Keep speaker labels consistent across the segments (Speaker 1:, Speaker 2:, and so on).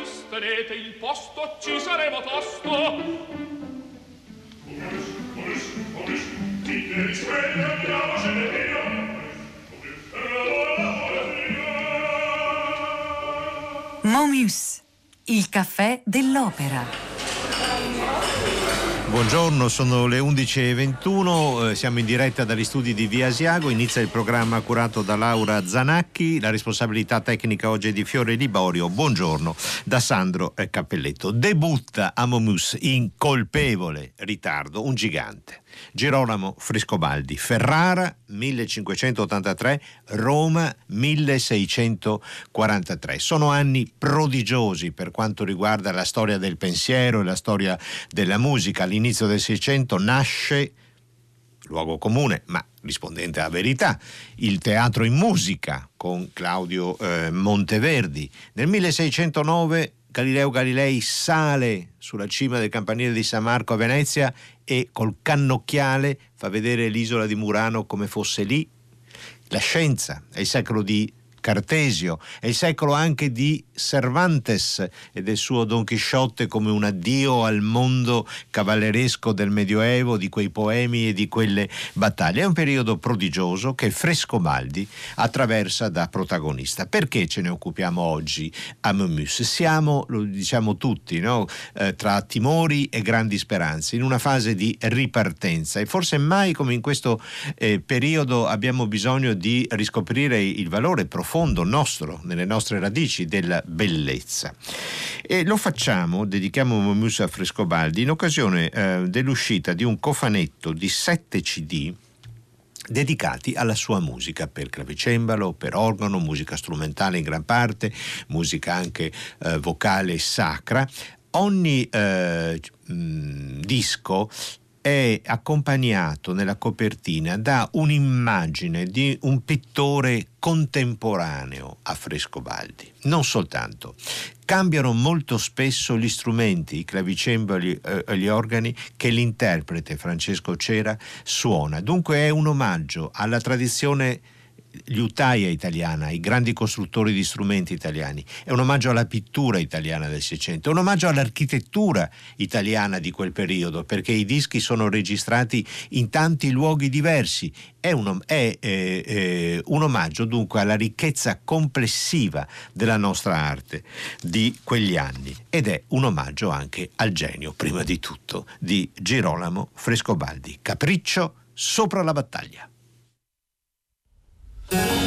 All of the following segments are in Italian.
Speaker 1: Momus, tenete il posto, ci saremo tosto. Momus, Momus, Momus, dite risveglia, andiamocene via.
Speaker 2: Momus, il caffè dell'opera.
Speaker 3: Buongiorno, sono le 11.21, eh, siamo in diretta dagli studi di Via Asiago, inizia il programma curato da Laura Zanacchi, la responsabilità tecnica oggi è di Fiore Liborio, buongiorno, da Sandro Cappelletto. Debutta Amomus in colpevole ritardo, un gigante. Girolamo Frescobaldi, Ferrara 1583, Roma 1643. Sono anni prodigiosi per quanto riguarda la storia del pensiero e la storia della musica. All'inizio del Seicento nasce luogo comune, ma rispondente alla verità, il teatro in musica con Claudio eh, Monteverdi. Nel 1609 Galileo Galilei sale sulla cima del campanile di San Marco a Venezia e col cannocchiale fa vedere l'isola di Murano come fosse lì. La scienza è il secolo di Cartesio, è il secolo anche di Cervantes e del suo Don Chisciotte come un addio al mondo cavalleresco del Medioevo, di quei poemi e di quelle battaglie. È un periodo prodigioso che Frescobaldi attraversa da protagonista. Perché ce ne occupiamo oggi a Memus? Siamo, lo diciamo tutti, no? eh, tra timori e grandi speranze, in una fase di ripartenza e forse mai come in questo eh, periodo abbiamo bisogno di riscoprire il valore profondo nostro, nelle nostre radici, della bellezza. E lo facciamo, dedichiamo Momus a Frescobaldi, in occasione eh, dell'uscita di un cofanetto di 7 CD dedicati alla sua musica per clavicembalo, per organo, musica strumentale in gran parte, musica anche eh, vocale sacra. Ogni eh, mh, disco è accompagnato nella copertina da un'immagine di un pittore contemporaneo a Frescobaldi. Non soltanto. Cambiano molto spesso gli strumenti, i clavicembali e eh, gli organi che l'interprete Francesco Cera suona. Dunque è un omaggio alla tradizione liutaia italiana, i grandi costruttori di strumenti italiani, è un omaggio alla pittura italiana del Seicento, è un omaggio all'architettura italiana di quel periodo, perché i dischi sono registrati in tanti luoghi diversi, è un, è, eh, eh, un omaggio dunque alla ricchezza complessiva della nostra arte di quegli anni. Ed è un omaggio anche al genio, prima di tutto, di Girolamo Frescobaldi, Capriccio sopra la battaglia. Thank you.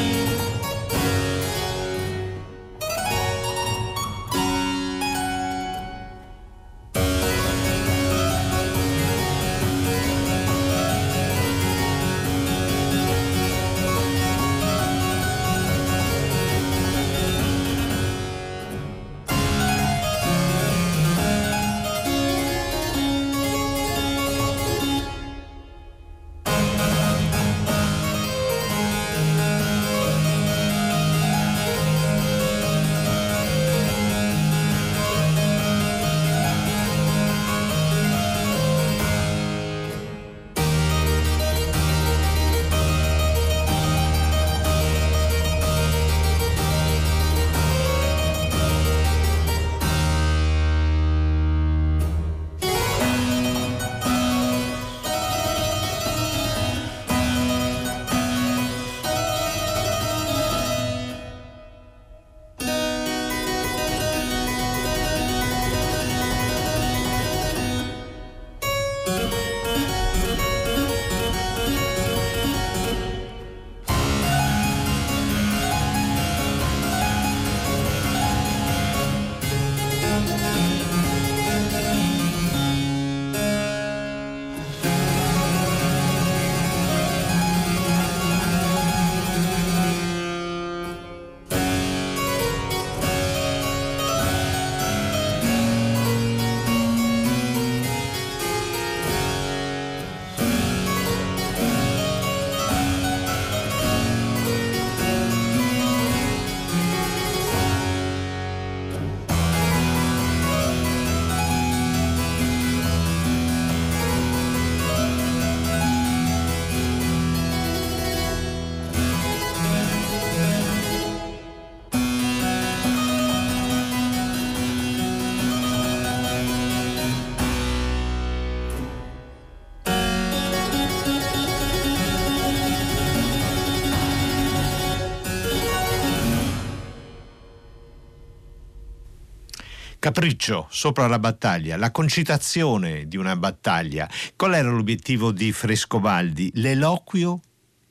Speaker 3: Capriccio sopra la battaglia, la concitazione di una battaglia. Qual era l'obiettivo di Frescobaldi? L'eloquio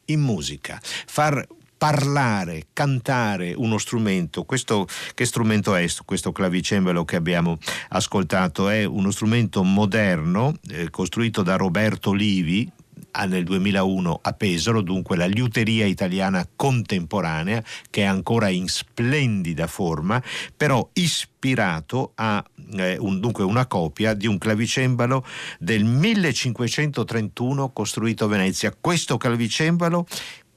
Speaker 3: in musica, far parlare, cantare uno strumento. Questo che strumento è questo clavicembalo che abbiamo ascoltato? È uno strumento moderno eh, costruito da Roberto Livi, nel 2001 a Pesaro, dunque la liuteria italiana contemporanea che è ancora in splendida forma, però ispirato a eh, un, dunque una copia di un clavicembalo del 1531 costruito a Venezia. Questo clavicembalo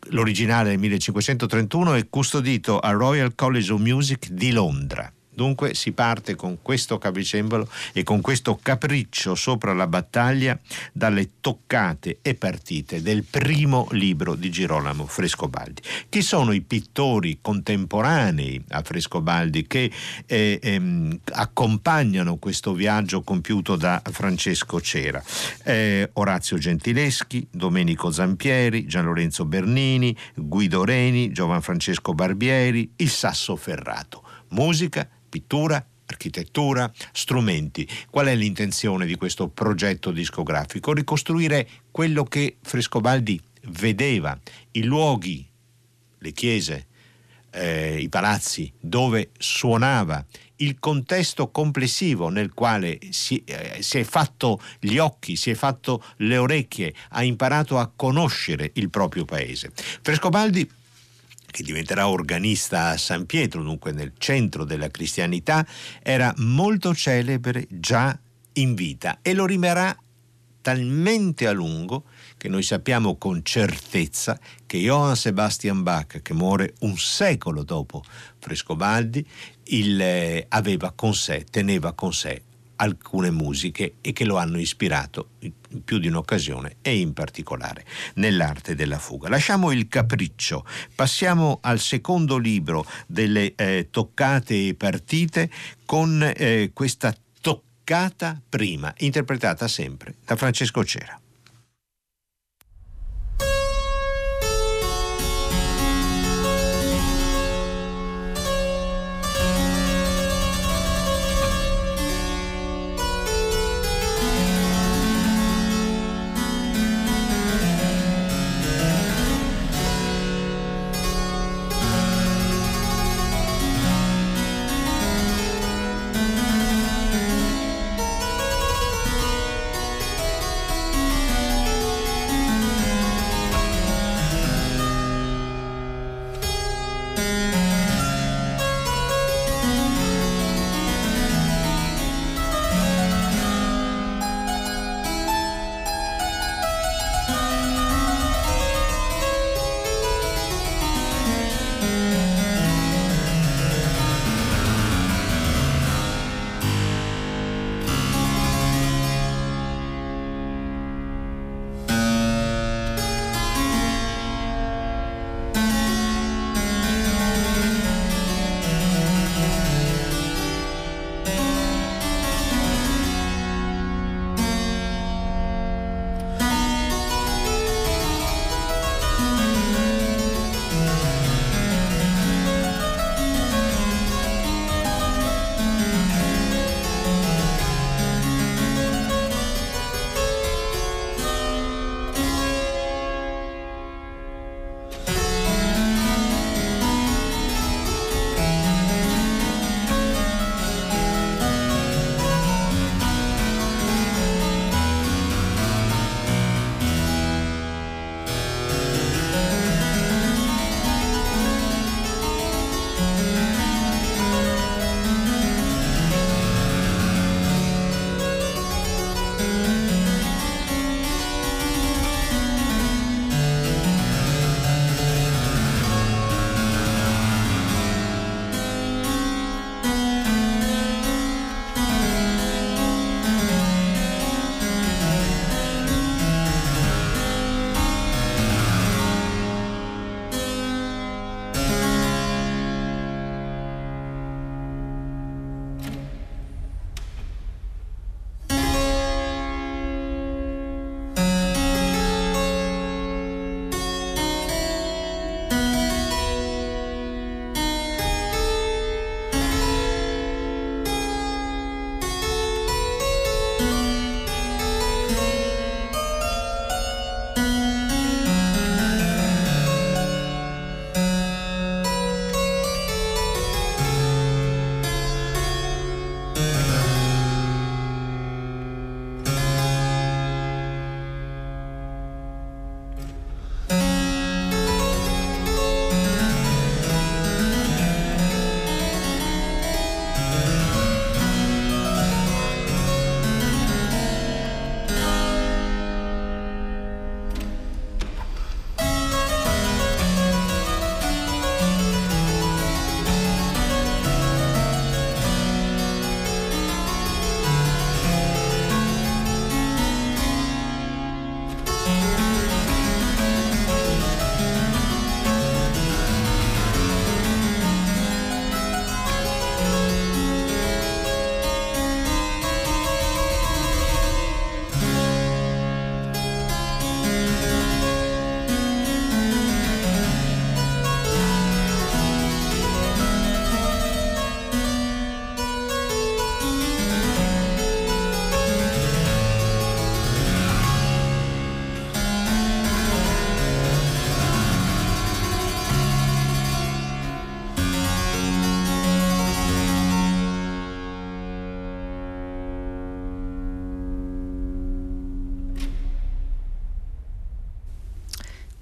Speaker 3: l'originale del 1531 è custodito al Royal College of Music di Londra. Dunque si parte con questo capricembalo e con questo capriccio sopra la battaglia dalle toccate e partite del primo libro di Girolamo Frescobaldi. Chi sono i pittori contemporanei a Frescobaldi che eh, ehm, accompagnano questo viaggio compiuto da Francesco Cera? Eh, Orazio Gentileschi, Domenico Zampieri, Gian Lorenzo Bernini, Guido Reni, Giovan Francesco Barbieri, il Sasso Ferrato. Musica pittura, architettura, strumenti. Qual è l'intenzione di questo progetto discografico? Ricostruire quello che Frescobaldi vedeva, i luoghi, le chiese, eh, i palazzi dove suonava, il contesto complessivo nel quale si, eh, si, è fatto gli occhi, si è fatto le orecchie, ha imparato a conoscere il proprio paese. Frescobaldi che diventerà organista a San Pietro, dunque nel centro della cristianità, era molto celebre già in vita e lo rimarrà talmente a lungo che noi sappiamo con certezza che Johann Sebastian Bach, che muore un secolo dopo Frescobaldi, il, eh, aveva con sé, teneva con sé alcune musiche e che lo hanno ispirato in più di un'occasione e in particolare nell'arte della fuga. Lasciamo il capriccio, passiamo al secondo libro delle eh, toccate e partite con eh, questa toccata prima, interpretata sempre da Francesco Cera.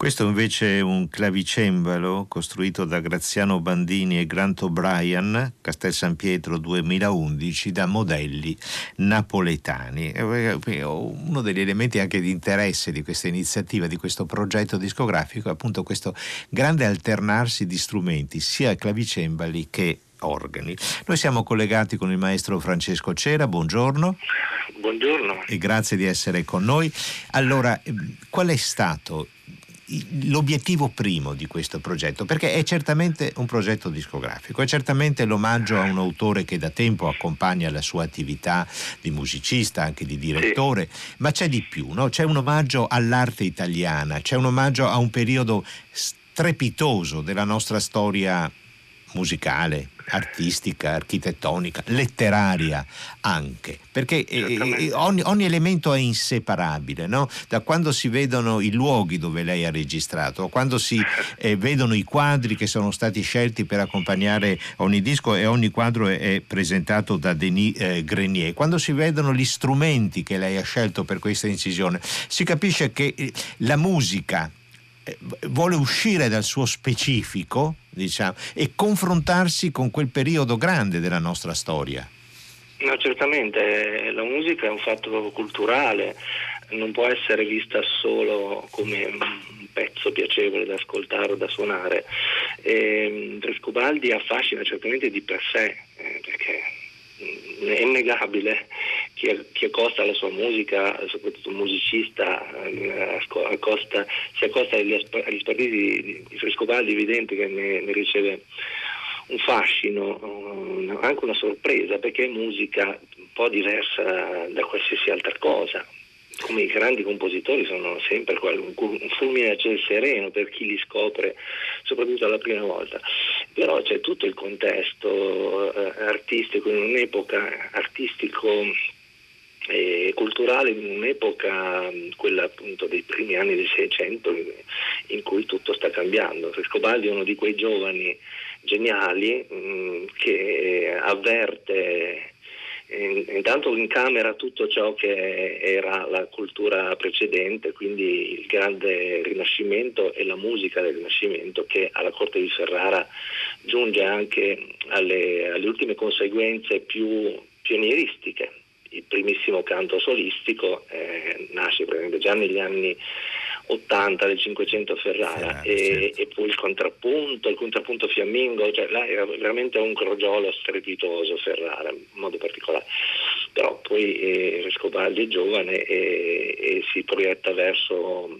Speaker 3: Questo invece è un clavicembalo costruito da Graziano Bandini e Grant O'Brien, Castel San Pietro 2011, da modelli napoletani. Uno degli elementi anche di interesse di questa iniziativa, di questo progetto discografico, è appunto questo grande alternarsi di strumenti, sia clavicembali che organi. Noi siamo collegati con il maestro Francesco Cera, buongiorno.
Speaker 4: Buongiorno.
Speaker 3: E grazie di essere con noi. Allora, ehm, qual è stato l'obiettivo primo di questo progetto, perché è certamente un progetto discografico, è certamente l'omaggio a un autore che da tempo accompagna la sua attività di musicista, anche di direttore, sì. ma c'è di più, no? c'è un omaggio all'arte italiana, c'è un omaggio a un periodo strepitoso della nostra storia musicale, artistica, architettonica, letteraria anche, perché eh, ogni, ogni, elemento è inseparabile, no? da quando si vedono i luoghi dove lei ha registrato, quando si eh, vedono i quadri che sono stati scelti per accompagnare ogni disco e ogni quadro è, è presentato da Denis eh, Grenier, quando si vedono gli strumenti che lei ha scelto per questa incisione, si capisce che eh, la musica eh, vuole uscire dal suo specifico diciamo, e confrontarsi con quel periodo grande della nostra storia.
Speaker 4: No, certamente, la musica è un fatto culturale, non può essere vista solo come un pezzo piacevole da ascoltare o da suonare. E, Frescobaldi affascina certamente di per sé, eh, perché è innegabile chi, chi accosta alla sua musica, soprattutto un musicista, eh, accosta, si accosta agli, spartiti di, di Frescobaldi, evidente che ne, ne riceve un fascino, anche una sorpresa, perché è musica un po' diversa da qualsiasi altra cosa come i grandi compositori sono sempre un fulmine a ciel sereno per chi li scopre, soprattutto la prima volta. Però c'è tutto il contesto eh, artistico in un'epoca artistico e culturale in un'epoca, quella appunto dei primi anni del Seicento, in cui tutto sta cambiando. Frescobaldi è uno di quei giovani geniali mh, mm, che avverte intanto in camera tutto ciò che era la cultura precedente, quindi il grande Rinascimento e la musica del Rinascimento che alla corte di Ferrara giunge anche alle, alle ultime conseguenze più pionieristiche. Il primissimo canto solistico eh, nasce già negli anni 80 del 500 Ferrara Ferrari, e, certo. e, poi il contrappunto, il contrappunto fiammingo, cioè là era veramente un crogiolo strepitoso Ferrara in modo particolare. Però poi eh, Rescobaldi è giovane e, e si proietta verso,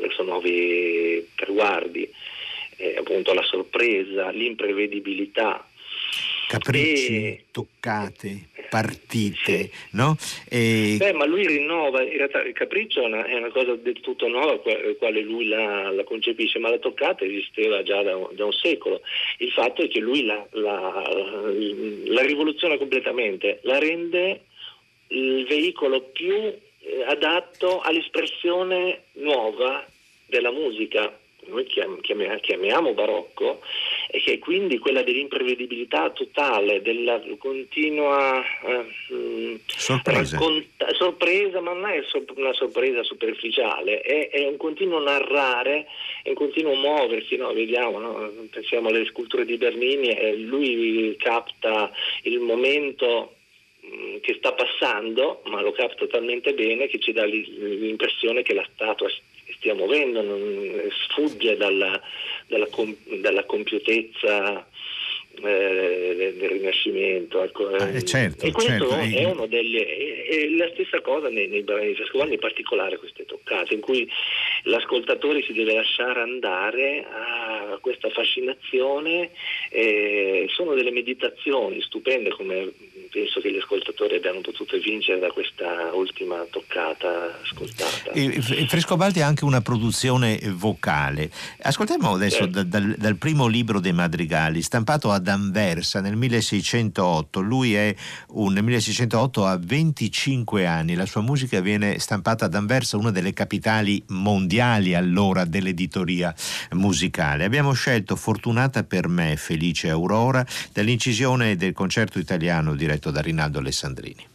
Speaker 4: verso nuovi traguardi, eh, appunto la sorpresa, l'imprevedibilità
Speaker 3: capricci, e... toccate, partite, sì. no?
Speaker 4: E... Beh, ma lui rinnova, in realtà il capriccio è una, è una cosa del tutto nuova, quale lui la, la, concepisce, ma la toccata esisteva già da, da, un secolo. Il fatto è che lui la, la, la rivoluziona completamente, la rende il veicolo più eh, adatto all'espressione nuova della musica noi chiamiamo barocco e che quindi quella dell'imprevedibilità totale, della continua
Speaker 3: eh, sorpresa. Racconta-
Speaker 4: sorpresa, ma non è una sorpresa superficiale, è, è un continuo narrare, è un continuo muoversi, no? vediamo, no? pensiamo alle sculture di Bernini, e lui capta il momento mm, che sta passando, ma lo capta talmente bene che ci dà l'impressione che la statua stia muovendo, non sfugge dalla, dalla, dalla compiutezza eh, del Rinascimento. Ecco.
Speaker 3: Ah, eh, certo,
Speaker 4: e questo
Speaker 3: certo.
Speaker 4: è uno degli. È la stessa cosa nei, nei brani di Frescobaldi, in particolare queste toccate, in cui l'ascoltatore si deve lasciare andare a questa fascinazione. Eh, sono delle meditazioni stupende, come penso che gli ascoltatori abbiano potuto vincere da questa ultima toccata ascoltata. E,
Speaker 3: Frescobaldi ha anche una produzione vocale. Ascoltiamo adesso certo. da, dal, dal primo libro dei madrigali, stampato ad Anversa nel 1608. Lui è un, nel 1608 ha 25 anni, la sua musica viene stampata ad Anversa, una delle capitali mondiali allora dell'editoria musicale. Abbiamo scelto Fortunata per me, Felice Aurora, dall'incisione del concerto italiano diretto da Rinaldo Alessandrini.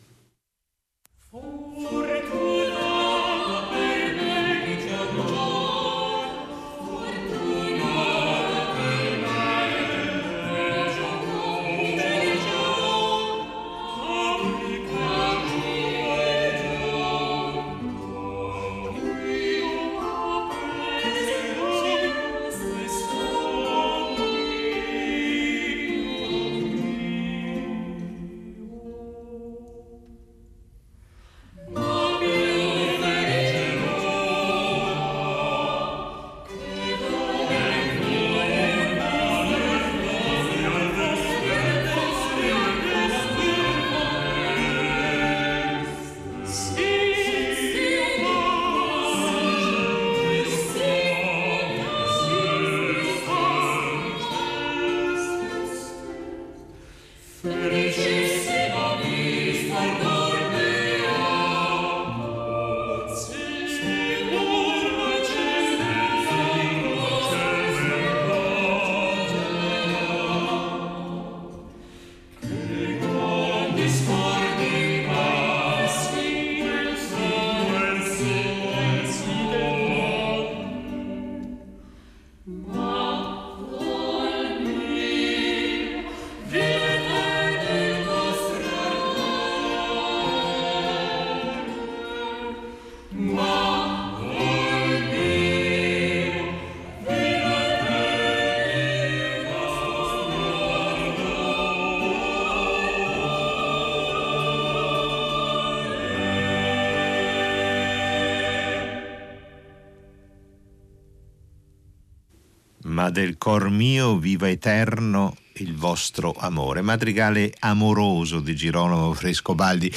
Speaker 3: Del cor mio viva eterno il vostro amore. Madrigale amoroso di Girolamo Frescobaldi.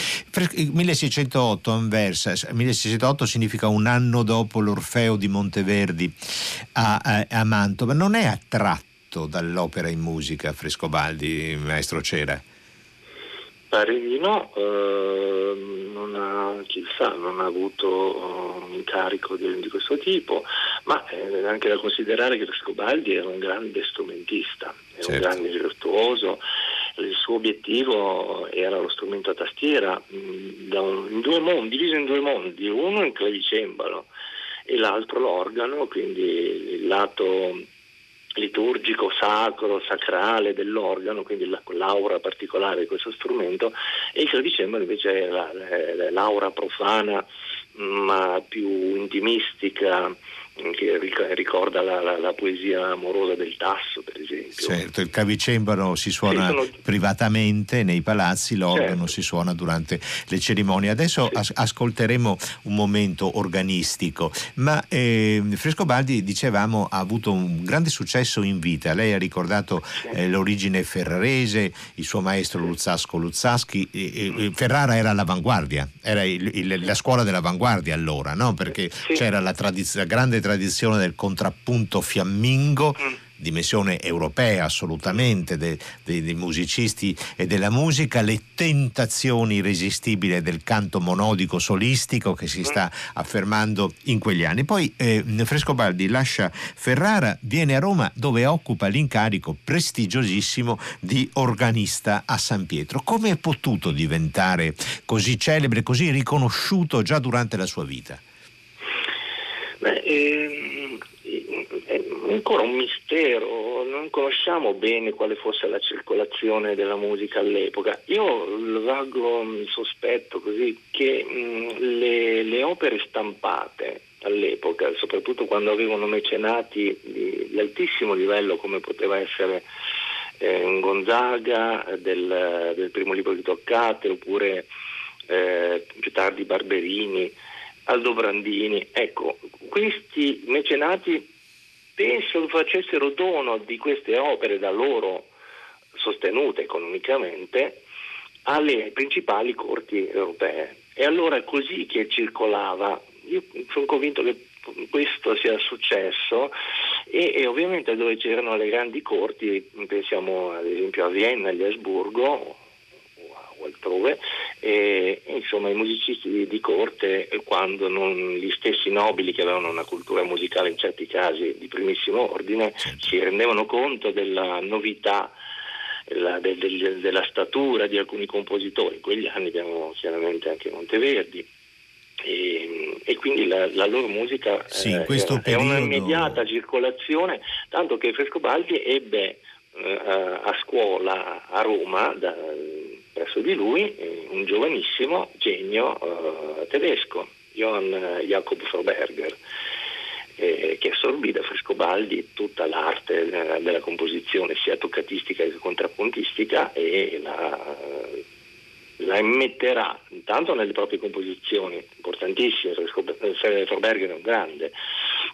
Speaker 3: 1608 Anversa, 1608 significa un anno dopo l'Orfeo di Monteverdi a, a, a Mantova. Non è attratto dall'opera in musica Frescobaldi, maestro Cera?
Speaker 4: Pare di no, eh, non ha, chissà, non ha avuto un incarico di, di questo tipo, ma è anche da considerare che Frescobaldi era un grande strumentista, era certo. un grande virtuoso, il suo obiettivo era lo strumento a tastiera, un, in due mondi, diviso in due mondi, uno il clavicembalo e l'altro l'organo, quindi il lato liturgico, sacro, sacrale dell'organo, quindi l'aura particolare di questo strumento, e il clavicembalo invece è la, l'aura profana, ma più intimistica, che ricorda la, la, la, poesia amorosa del tasso, per esempio.
Speaker 3: Certo, il clavicembalo si suona sì, sono... privatamente nei palazzi, l'organo certo. si suona durante le cerimonie. Adesso sì. as- ascolteremo un momento organistico, ma eh, Frescobaldi, dicevamo, ha avuto un grande successo in vita. Lei ha ricordato sì. eh, l'origine ferrarese, il suo maestro Luzzasco Luzzaschi. Eh, Ferrara era all'avanguardia, era il, il, la scuola dell'avanguardia allora, no? perché c'era la, tradiz- la grande tradizione del contrappunto fiammingo. Mm dimensione europea assolutamente dei, dei, dei, musicisti e della musica, le tentazioni irresistibili del canto monodico solistico che si sta affermando in quegli anni. Poi eh, Frescobaldi lascia Ferrara, viene a Roma dove occupa l'incarico prestigiosissimo di organista a San Pietro. Come è potuto diventare così celebre, così riconosciuto già durante la sua vita?
Speaker 4: Beh, ehm, è ancora un mistero, non conosciamo bene quale fosse la circolazione della musica all'epoca. Io lo vago sospetto così che mh, le, le, opere stampate all'epoca, soprattutto quando avevano mecenati di, di altissimo livello come poteva essere eh, Gonzaga del, del, primo libro di Toccate oppure eh, più tardi Barberini, Aldo Brandini. Ecco, questi mecenati penso facessero dono di queste opere da loro sostenute economicamente alle principali corti europee. E allora è così che circolava. Io sono convinto che questo sia successo e, e, ovviamente dove c'erano le grandi corti, pensiamo ad esempio a Vienna, agli Asburgo, altrove, e, insomma i musicisti di, corte, quando non gli stessi nobili che avevano una cultura musicale in certi casi di primissimo ordine, certo. si rendevano conto della novità la, del, del, della statura di alcuni compositori. In quegli anni abbiamo chiaramente anche Monteverdi. E, e quindi la, la, loro musica
Speaker 3: sì, eh, è, periodo...
Speaker 4: un'immediata circolazione, tanto che Frescobaldi ebbe eh, a scuola a Roma da, presso di lui eh, un giovanissimo genio eh, tedesco, Johann Jakob Froberger, eh, che assorbì da Frescobaldi tutta l'arte eh, della composizione, sia toccatistica che contrappuntistica, e la, la immetterà intanto nelle proprie composizioni, importantissime, Froberger è un grande,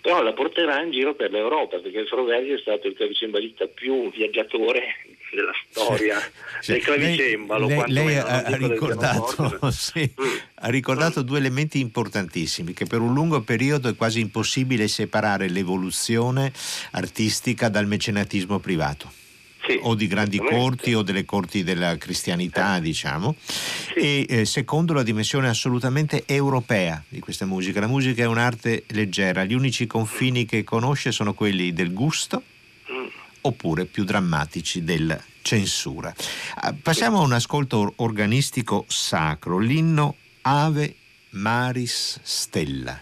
Speaker 4: però la porterà in giro per l'Europa, perché Froberger è stato il clavicembalista più viaggiatore della storia sì, del clavicembalo.
Speaker 3: Lei, lei, lei ha, ha, ricordato, sì, mm. ha, ricordato, mm. due elementi importantissimi, che per un lungo periodo è quasi impossibile separare l'evoluzione artistica dal mecenatismo privato.
Speaker 4: Sì,
Speaker 3: o di grandi corti o delle corti della cristianità, diciamo,
Speaker 4: Sì.
Speaker 3: e eh, secondo la dimensione assolutamente europea di questa musica. La musica è un'arte leggera, gli unici confini che conosce sono quelli del gusto. Oppure più drammatici della censura. Ah, Passiamo a un ascolto or- organistico sacro, l'inno Ave Maris Stella.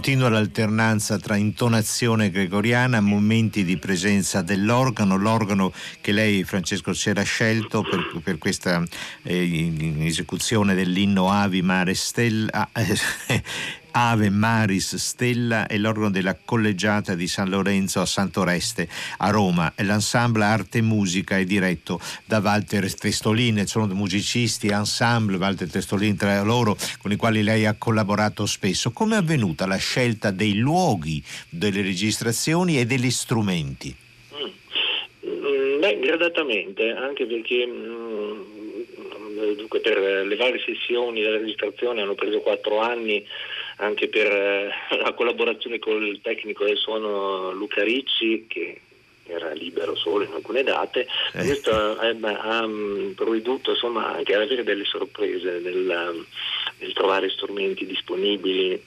Speaker 3: Continua l'alternanza tra intonazione gregoriana, momenti di presenza dell'organo, l'organo che lei, Francesco, c'era scelto per, per questa eh, esecuzione dell'inno Avi Mare Stella. Ave Maris Stella è l'organo della collegiata di San Lorenzo a Santoreste a Roma. L'ensemble Arte e Musica è diretto da Walter Testolin, sono musicisti, ensemble Walter Testolin tra loro con i quali lei ha collaborato spesso. Come è avvenuta la scelta dei luoghi delle registrazioni e degli strumenti?
Speaker 4: Mm. Beh, gradatamente, anche perché mm, dunque, per le varie sessioni della registrazione hanno preso quattro anni anche per eh, la collaborazione col tecnico del suono Luca Ricci che era libero solo in alcune date,
Speaker 3: Eh.
Speaker 4: questo eh, beh, ha mm, provveduto insomma anche ad avere delle sorprese nel, nel trovare strumenti disponibili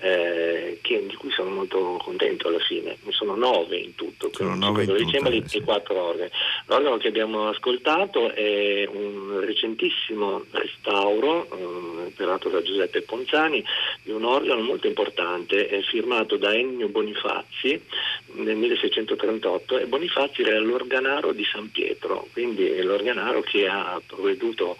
Speaker 4: eh, che, di cui sono molto contento alla fine. Sono nove in tutto,
Speaker 3: sono nove in tutto,
Speaker 4: cembali sì. e quattro organi. L'organo che abbiamo ascoltato è un recentissimo restauro eh, operato da Giuseppe Ponzani di un organo molto importante, firmato da Ennio Bonifazzi nel 1638 e Bonifazzi era l'organaro di San Pietro, quindi è l'organaro che ha provveduto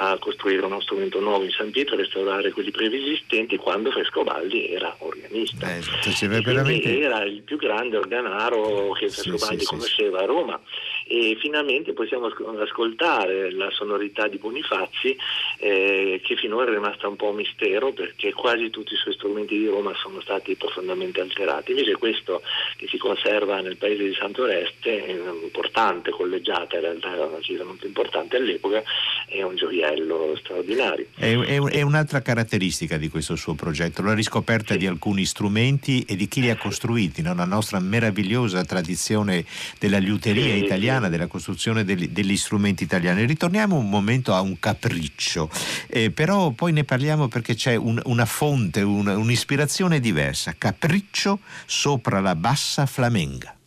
Speaker 4: a costruire uno strumento nuovo in San Pietro e restaurare quelli preesistenti quando Frescobaldi era organista.
Speaker 3: Eh, esatto, veramente...
Speaker 4: Era il più grande organaro che Frescobaldi sì, sì, conosceva sì. a Roma e finalmente possiamo ascoltare la sonorità di Bonifazzi eh, che finora è rimasta un po' un mistero perché quasi tutti i suoi strumenti di Roma sono stati profondamente alterati. Invece questo che si conserva nel paese di Santoreste è importante, collegiata in realtà era una chiesa molto importante all'epoca, è un gioiello straordinario.
Speaker 3: È, è, è un'altra caratteristica di questo suo progetto, la riscoperta sì. di alcuni strumenti e di chi li ha costruiti, no? la nostra meravigliosa tradizione della liuteria sì, italiana, sì. della costruzione degli, degli, strumenti italiani. Ritorniamo un momento a un capriccio, eh, però poi ne parliamo perché c'è un, una fonte, un, un'ispirazione diversa. Capriccio sopra la bassa flamenga.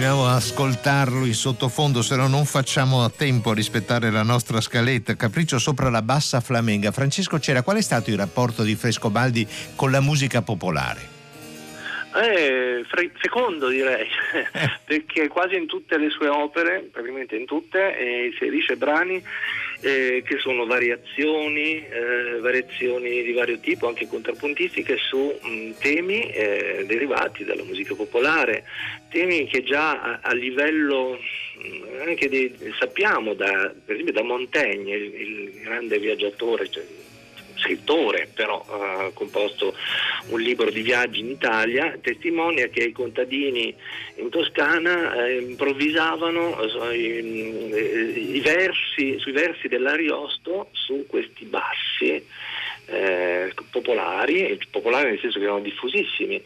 Speaker 3: Continuiamo a ascoltarlo in sottofondo, se no non facciamo a tempo a rispettare la nostra scaletta. Capriccio sopra la bassa flamenga. Francesco Cera, qual è stato il rapporto di Frescobaldi con la musica popolare?
Speaker 4: Eh, fecondo direi, eh. perché quasi in tutte le sue opere, praticamente in tutte, eh, inserisce brani eh, che sono variazioni, eh, variazioni di vario tipo, anche contrappuntistiche, su mh, temi eh, derivati dalla musica popolare, temi che già a, a livello anche di, sappiamo da, per esempio da Montaigne, il, il grande viaggiatore, cioè, scrittore, però ha composto un libro di viaggi in Italia, testimonia che i contadini in Toscana eh, improvvisavano eh, i, i versi, sui versi dell'Ariosto su questi bassi eh, popolari, popolari nel senso che erano diffusissimi.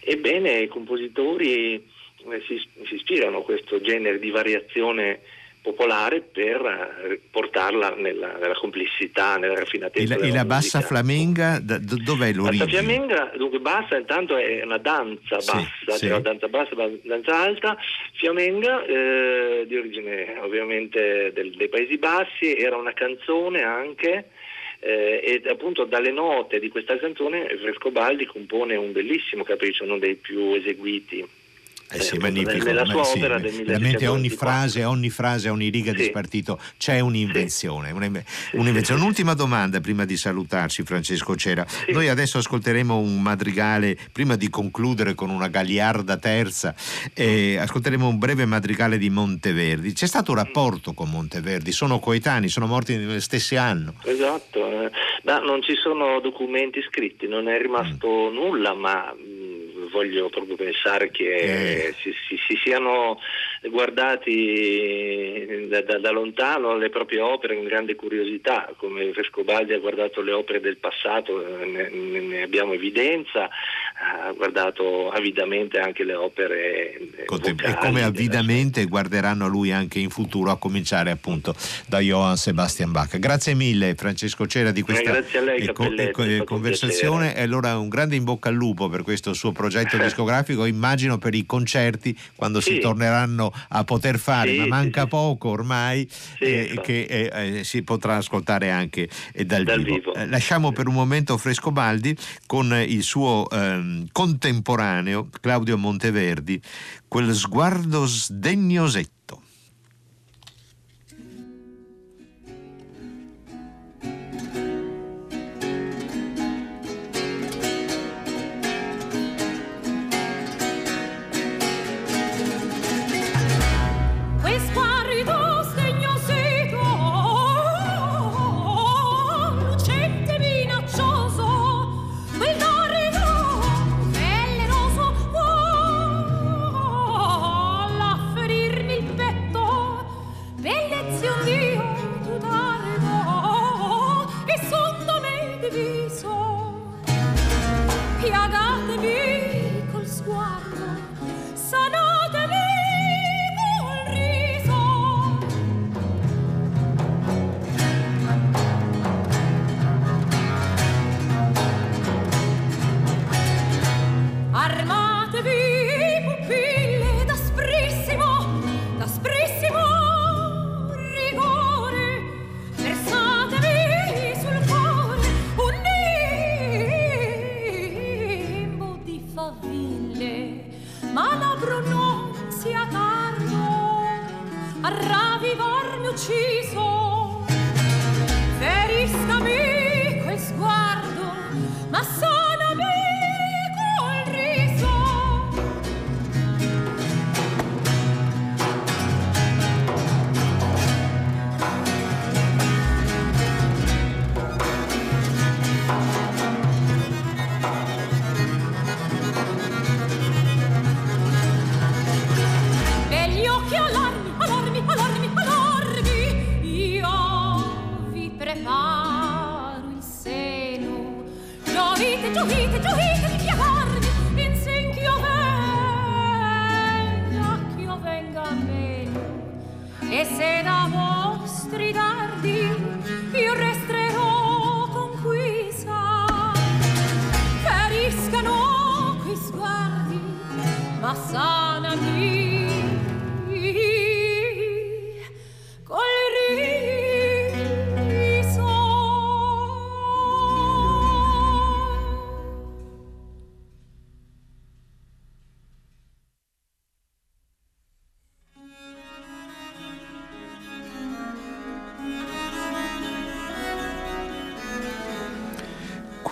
Speaker 4: Ebbene, i compositori eh, si, si ispirano a questo genere di variazione popolare per eh, portarla nella, nella complessità, nella raffinatezza.
Speaker 3: E la, e la bassa flamenga, da, dov'è l'origine?
Speaker 4: Bassa flamenga, dunque bassa intanto è una danza
Speaker 3: Sì,
Speaker 4: bassa,
Speaker 3: sì.
Speaker 4: cioè una danza bassa, danza alta, fiamenga eh, di origine ovviamente del- dei Paesi Bassi, era una canzone anche. eh, ed appunto dalle note di questa canzone Frescobaldi compone un bellissimo capriccio, uno dei più eseguiti
Speaker 3: Eh sì,
Speaker 4: Eh,
Speaker 3: magnifico.
Speaker 4: nella sua
Speaker 3: sì,
Speaker 4: opera del
Speaker 3: veramente ogni
Speaker 4: 1624.
Speaker 3: frase, ogni frase, ogni riga di
Speaker 4: Sì.
Speaker 3: spartito c'è un'invenzione. un'inve- un'invenzione. Un'ultima domanda prima di salutarci, Francesco Cera.
Speaker 4: Sì.
Speaker 3: Noi adesso ascolteremo un madrigale, prima di concludere con una gagliarda terza, eh, ascolteremo un breve madrigale di Monteverdi. C'è stato un rapporto con Monteverdi, sono coetanei, sono morti nello stesso anno.
Speaker 4: Esatto, eh. Ma non ci sono documenti scritti, non è rimasto nulla, ma voglio proprio pensare che
Speaker 3: Eh.
Speaker 4: si, si- si siano guardati da, da- da lontano le proprie opere con grande curiosità, come Frescobaldi ha guardato le opere del passato, eh, ne, ne- ne abbiamo evidenza, ha guardato avidamente anche le opere eh,
Speaker 3: Contem- e come
Speaker 4: della-
Speaker 3: avidamente guarderanno a lui anche in futuro, a cominciare appunto da Johann Sebastian Bach. Grazie mille Francesco Cera di questa
Speaker 4: Eh, lei,
Speaker 3: eh, co-
Speaker 4: Cappelletti,
Speaker 3: eh, co-
Speaker 4: è
Speaker 3: eh,
Speaker 4: stato un
Speaker 3: conversazione e allora un grande in bocca al lupo per questo suo progetto discografico, immagino per i concerti quando si
Speaker 4: Sì.
Speaker 3: torneranno a poter fare,
Speaker 4: Sì,
Speaker 3: ma manca
Speaker 4: sì.
Speaker 3: poco ormai eh, che eh, eh, si potrà ascoltare anche eh, dal,
Speaker 4: Dal
Speaker 3: vivo.
Speaker 4: vivo.
Speaker 3: Eh, lasciamo per un momento Frescobaldi con eh, il suo ehm, contemporaneo Claudio Monteverdi, quel sguardo sdegnosetto.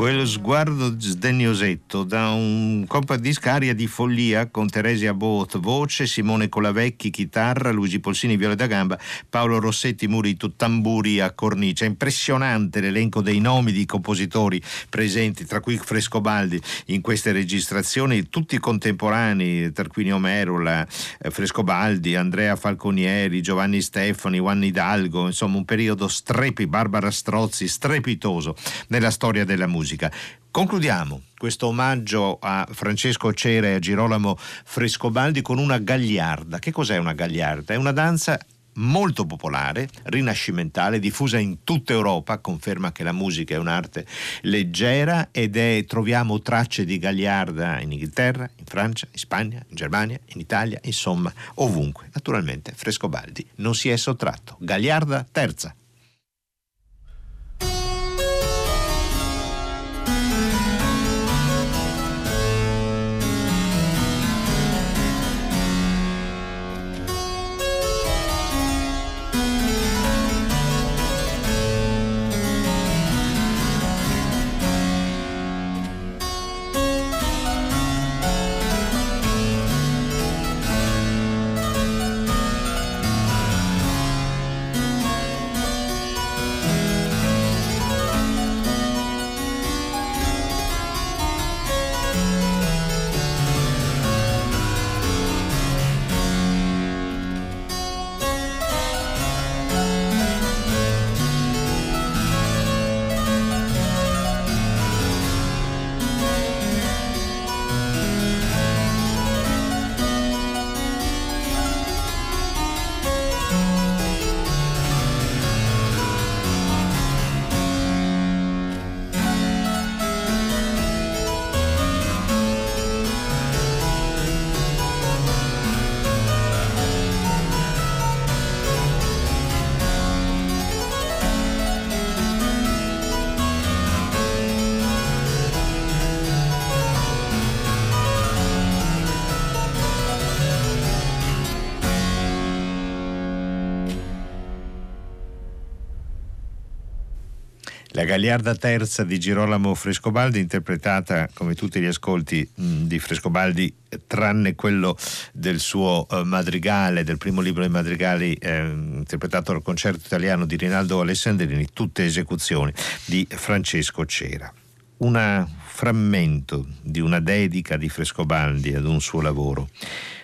Speaker 3: Quello sguardo sdegnosetto da un compact disc aria di follia con Teresia Both voce, Simone Colavecchi chitarra, Luigi Polsini viola da gamba, Paolo Rossetti Murito tamburi a cornice. Impressionante l'elenco dei nomi di compositori presenti, tra cui Frescobaldi in queste registrazioni, tutti contemporanei, Tarquinio Merola, eh, Frescobaldi, Andrea Falconieri, Giovanni Stefani, Juan Hidalgo, insomma un periodo strepi, Barbara Strozzi, strepitoso nella storia della musica. Concludiamo questo omaggio a Francesco Cera e a Girolamo Frescobaldi con una gagliarda. Che cos'è una gagliarda? È una danza molto popolare, rinascimentale, diffusa in tutta Europa, conferma che la musica è un'arte leggera ed è, troviamo tracce di Gagliarda in Inghilterra, in Francia, in Spagna, in Germania, in Italia, insomma ovunque. Naturalmente Frescobaldi non si è sottratto. Gagliarda terza. Gagliarda terza di Girolamo Frescobaldi, interpretata come tutti gli ascolti mh, di Frescobaldi, tranne quello del suo eh, madrigale, del primo libro dei madrigali, eh, interpretato al concerto italiano di Rinaldo Alessandrini, tutte esecuzioni di Francesco Cera. Un frammento di una dedica di Frescobaldi ad un suo lavoro,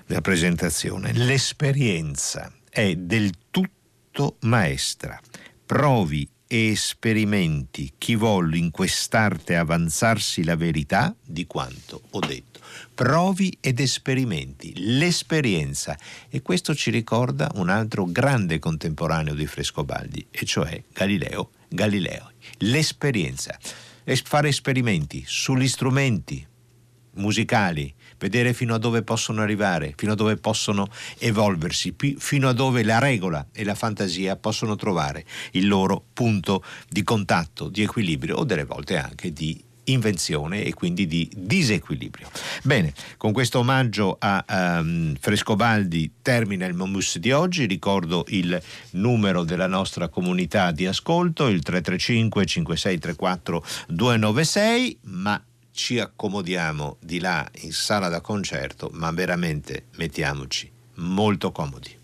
Speaker 3: la presentazione. L'esperienza è del tutto maestra. Provi e esperimenti chi volle in quest'arte avanzarsi la verità di quanto ho detto. Provi ed esperimenti, l'esperienza. E questo ci ricorda un altro grande contemporaneo di Frescobaldi, e cioè Galileo Galileo. L'esperienza, fare esperimenti sugli strumenti musicali, vedere fino a dove possono arrivare, fino a dove possono evolversi, fino a dove la regola e la fantasia possono trovare il loro punto di contatto, di equilibrio o delle volte anche di invenzione e quindi di disequilibrio. Bene, con questo omaggio a um, Frescobaldi termina il Momus di oggi, ricordo il numero della nostra comunità di ascolto, il 335 5634 296, ma ci accomodiamo di là in sala da concerto, ma veramente mettiamoci molto comodi.